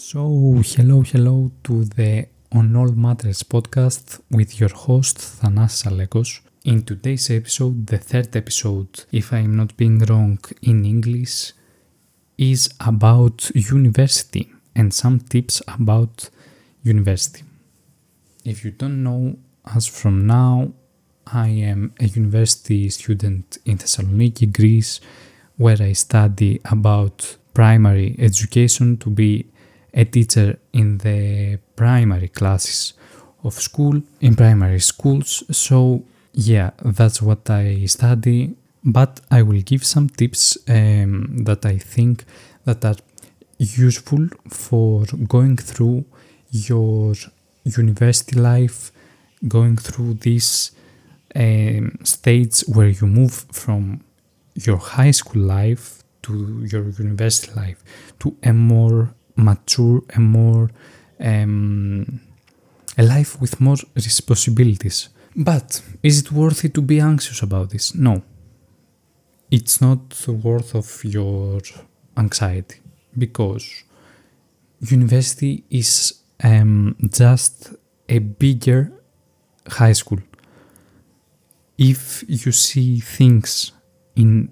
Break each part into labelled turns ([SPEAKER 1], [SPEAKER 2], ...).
[SPEAKER 1] So, hello, hello to the On All Matters podcast with your host Thanasis Alekos. In today's episode, the third episode, if I'm not being wrong in English, is about university and some tips about university. If you don't know, as from now, I am a university student in Thessaloniki, Greece, where I study about primary education to be a teacher in the primary classes of school in primary schools. So yeah that's what i study but i will give some tips um, that i think that are useful for going through your university life going through this um, stage where you move from your high school life to your university life to a more mature and more um, a life with more responsibilities. But is it worth it to be anxious about this? No. It's not worth of your anxiety because university is um, just a bigger high school. If you see things in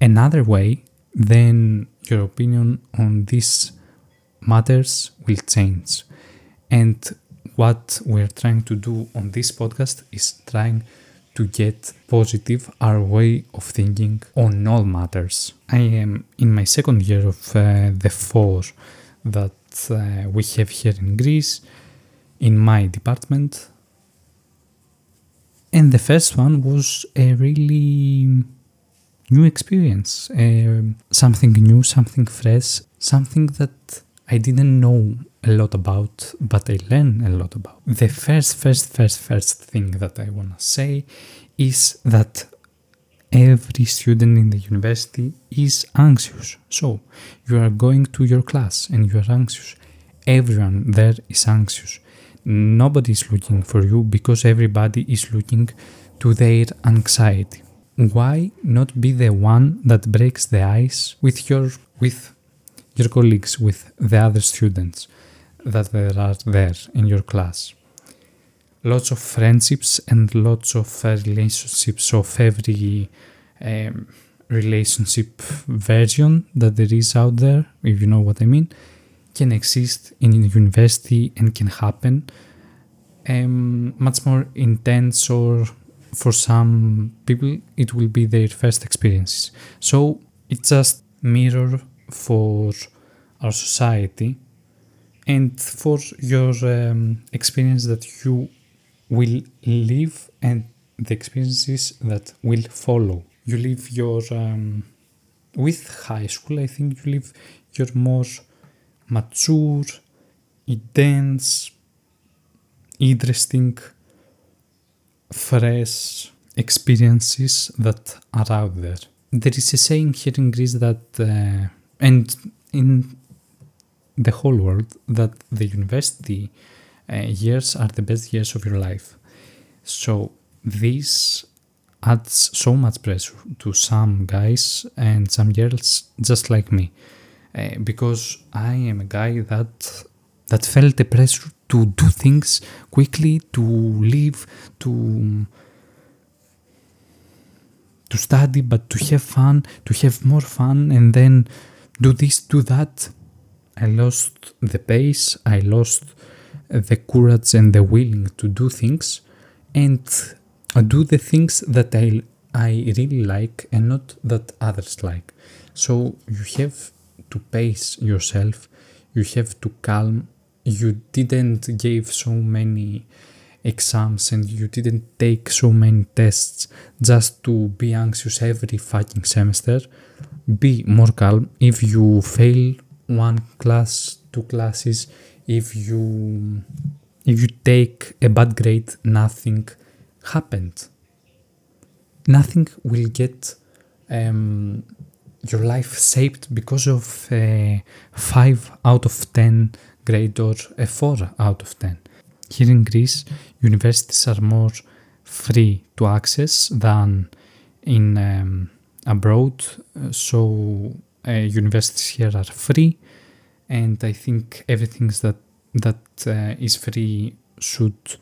[SPEAKER 1] another way, then your opinion on this matters will change. And what we're trying to do on this podcast is trying to get positive our way of thinking on all matters. I am in my second year of uh, the four that uh, we have here in Greece in my department. And the first one was a really new experience, uh, something new, something fresh, something that I didn't know a lot about, but I learned a lot about. The first, first, first, first thing that I want to say is that every student in the university is anxious. So you are going to your class and you are anxious. Everyone there is anxious. Nobody is looking for you because everybody is looking to their anxiety. Why not be the one that breaks the ice with your with your colleagues, with the other students that there are there in your class. Lots of friendships and lots of relationships of every um, relationship version that there is out there, if you know what I mean, can exist in university and can happen um, much more intense or for some people it will be their first experiences. So it just mirror for our society and for your um, experience that you will live and the experiences that will follow. You live your um, with high school. I think you live your more mature, intense, interesting, fresh experiences that are out there. There is a saying here in Greece that uh, and in the whole world that the university uh, years are the best years of your life. So this adds so much pressure to some guys and some girls just like me uh, because I am a guy that that felt the pressure to do things quickly to live to to study but to have fun to have more fun and then do this, do that. I lost the pace, I lost the courage and the willing to do things and do the things that I, I really like and not that others like. So you have to pace yourself, you have to calm. You didn't give so many exams and you didn't take so many tests just to be anxious every fucking semester? Be more calm. If you fail one class two classes if you if you take a bad grade nothing happened. Nothing will get um, your life shaped because of a 5 out of 10 grade or a 4 out of 10 here in greece universities are more free to access than in um, abroad, so uh, universities here are free and I think everything that that uh, is free should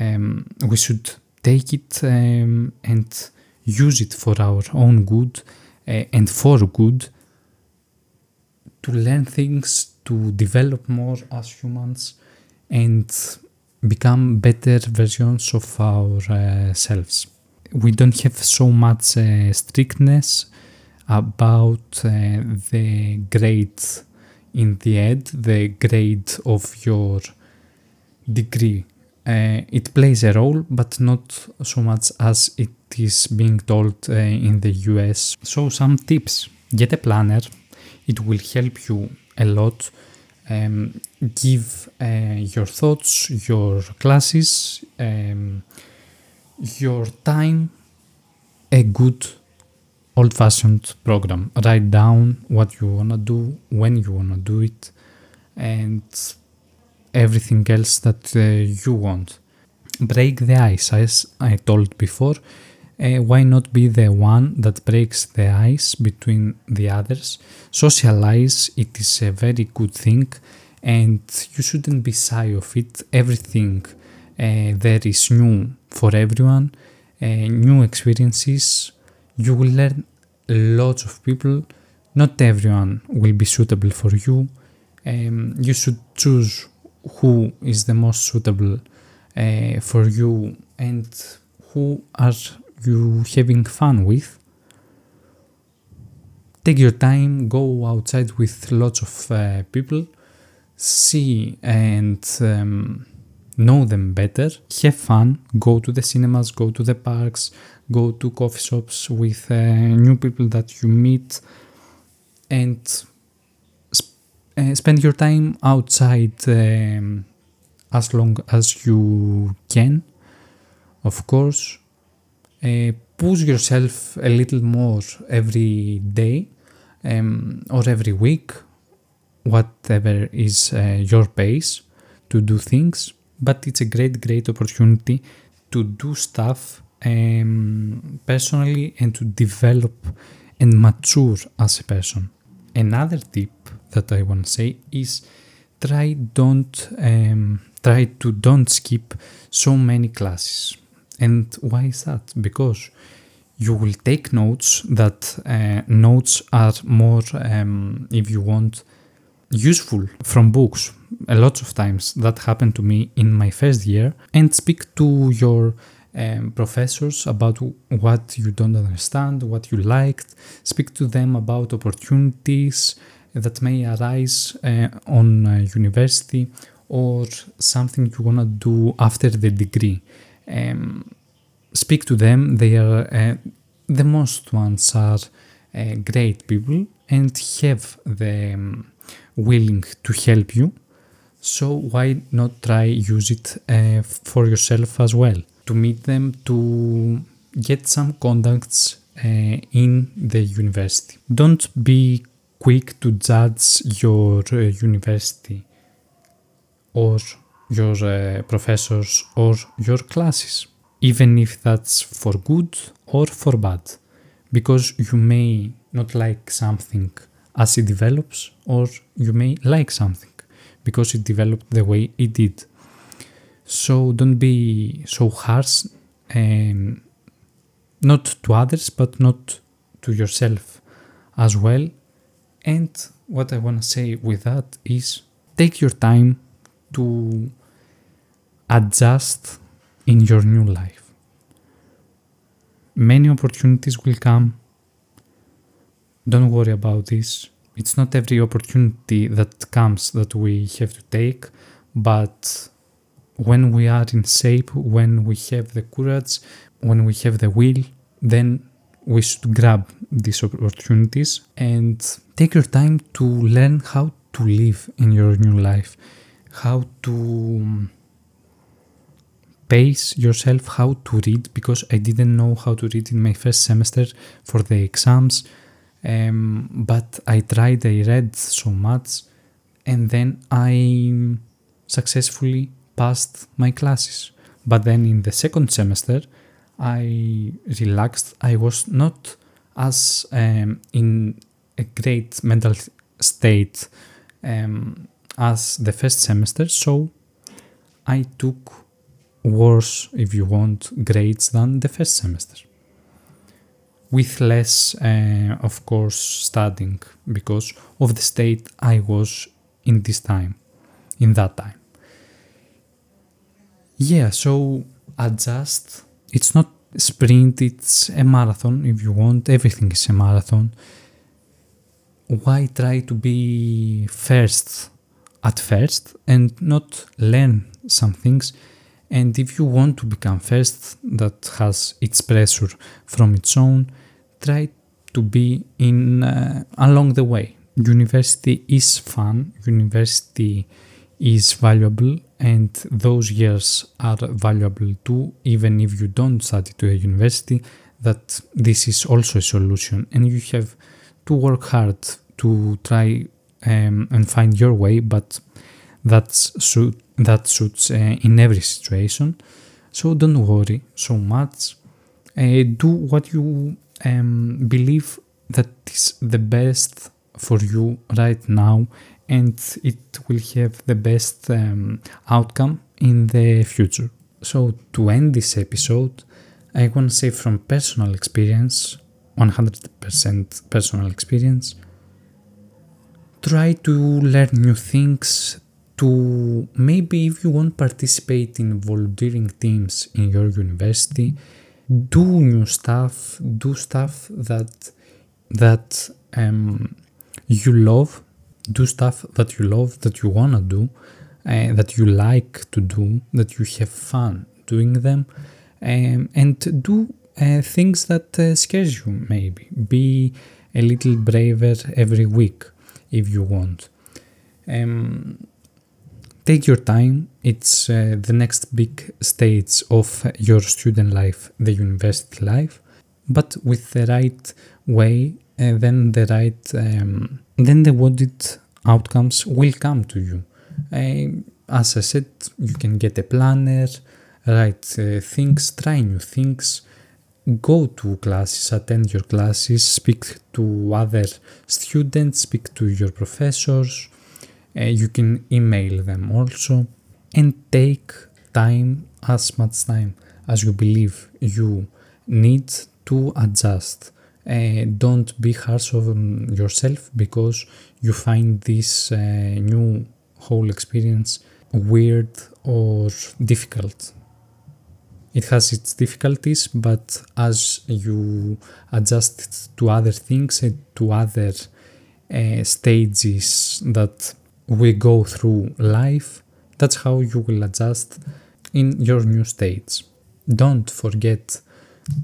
[SPEAKER 1] um, we should take it um, and use it for our own good uh, and for good to learn things to develop more as humans and become better versions of ourselves. Uh, we don't have so much uh, strictness about uh, the grade in the end, the grade of your degree. It plays a role, but not so much as it is being told in the US. So, some tips get a planner, it will help you a lot. Um, give uh, your thoughts, your classes, um, your time a good old fashioned program. Write down what you wanna do, when you wanna do it, and everything else that uh, you want. Break the ice, as I told before. Uh, why not be the one that breaks the ice between the others? Socialize, it is a very good thing, and you shouldn't be shy of it. Everything uh, there is new for everyone, uh, new experiences. You will learn lots of people. Not everyone will be suitable for you. Um, you should choose who is the most suitable for you and who are you having fun with. Take your time, go outside with lots of uh, people, see and um, know them better, have fun, go to the cinemas, go to the parks, go to coffee shops with uh, new people that you meet, and uh, spend your time outside um, as long as you can, of course. Push yourself a little more every day um, or every week, whatever is uh, your pace to do things but it's a great, great opportunity to do stuff um, personally and to develop and mature as a person. Another tip that I want to say is try don't um, try to don't skip so many classes. And why is that? Because you will take notes that uh, notes are more um, if you want useful from books. A lot of times that happened to me in my first year. And speak to your um, professors about what you don't understand what you liked. Speak to them about opportunities that may arise uh, on uh, university or something you want to do after the degree um, speak to them they are uh, the most ones are uh, great people and have the um, willing to help you. So why not try use it uh, for yourself as well? To meet them, to get some contacts in the university. Don't be quick to judge your university or your uh, professors or your classes, even if that's for good or for bad, because you may not like something as it develops, or you may like something because it developed the way it did. So don't be so harsh, um, not to others, but not to yourself as well. And what I want to say with that is take your time to adjust in your new life. Many opportunities will come don't worry about this. It's not every opportunity that comes that we have to take, but when we are in shape, when we have the courage, when we have the will, then we should grab these opportunities and take your time to learn how to live in your new life, how to pace yourself, how to read, because I didn't know how to read in my first semester for the exams. Um, but I tried, I read so much, and then I successfully passed my classes. But then in the second semester, I relaxed. I was not as um, in a great mental state um, as the first semester, so I took worse, if you want, grades than the first semester. With less, uh, of course, studying because of the state I was in this time, in that time. Yeah, so adjust. It's not sprint, it's a marathon if you want. Everything is a marathon. Why try to be first at first and not learn some things? And if you want to become first, that has its pressure from its own, try to be in uh, along the way. University is fun. University is valuable and those years are valuable too even if you don't study to a university that this is also a solution and you have to work hard to try um, and find your way but that's suit, that suits uh, in every situation so don't worry so much uh, do what you um, believe that is the best for you right now and it will have the best um, outcome in the future. So, to end this episode, I want to say from personal experience, 100% personal experience, try to learn new things. To maybe if you want to participate in volunteering teams in your university, do new stuff, do stuff that that um, you love do stuff that you love, that you wanna do, uh, that you like to do, that you have fun doing them, um, and do uh, things that uh, scares you. Maybe be a little braver every week if you want. Um, take your time. It's uh, the next big stage of your student life, the university life, but with the right way, and uh, then the right um, then the wanted outcomes will come to you. Uh, as I said, you can get a planner, write uh, things, try new things, go to classes, attend your classes, speak to other students, speak to your professors. Uh, you can email them also and take time, as much time as you believe you need to adjust uh, don't be harsh on yourself because you find this uh, new whole experience weird or difficult. It has its difficulties, but as you adjust to other things and to other uh, stages that we go through life, that's how you will adjust in your new states. Don't forget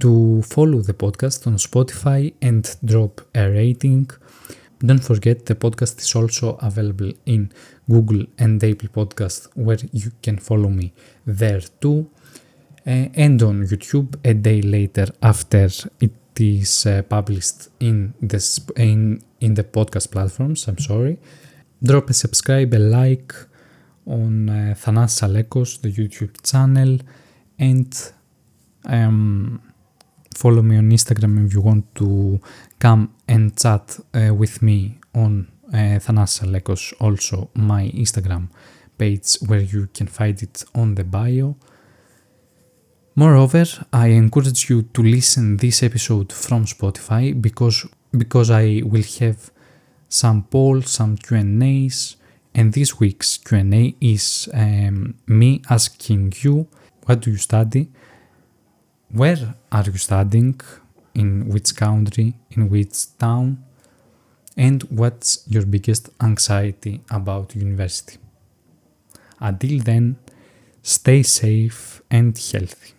[SPEAKER 1] to follow the podcast on Spotify and drop a rating. Don't forget the podcast is also available in Google and Apple Podcast where you can follow me there too. Uh, and on YouTube a day later after it is uh, published in the in in the podcast platforms. I'm sorry. Drop a subscribe, a like on uh, Thanasis Alekos, the YouTube channel, and um, follow me on Instagram if you want to come and chat uh, with me on uh, Thanasis Alekos, also my Instagram page where you can find it on the bio. Moreover, I encourage you to listen this episode from Spotify because because I will have some polls, some Q&As, and this week's Q&A is um, me asking you what do you study where are you studying, in which country, in which town, and what's your biggest anxiety about university. Until then, stay safe and healthy.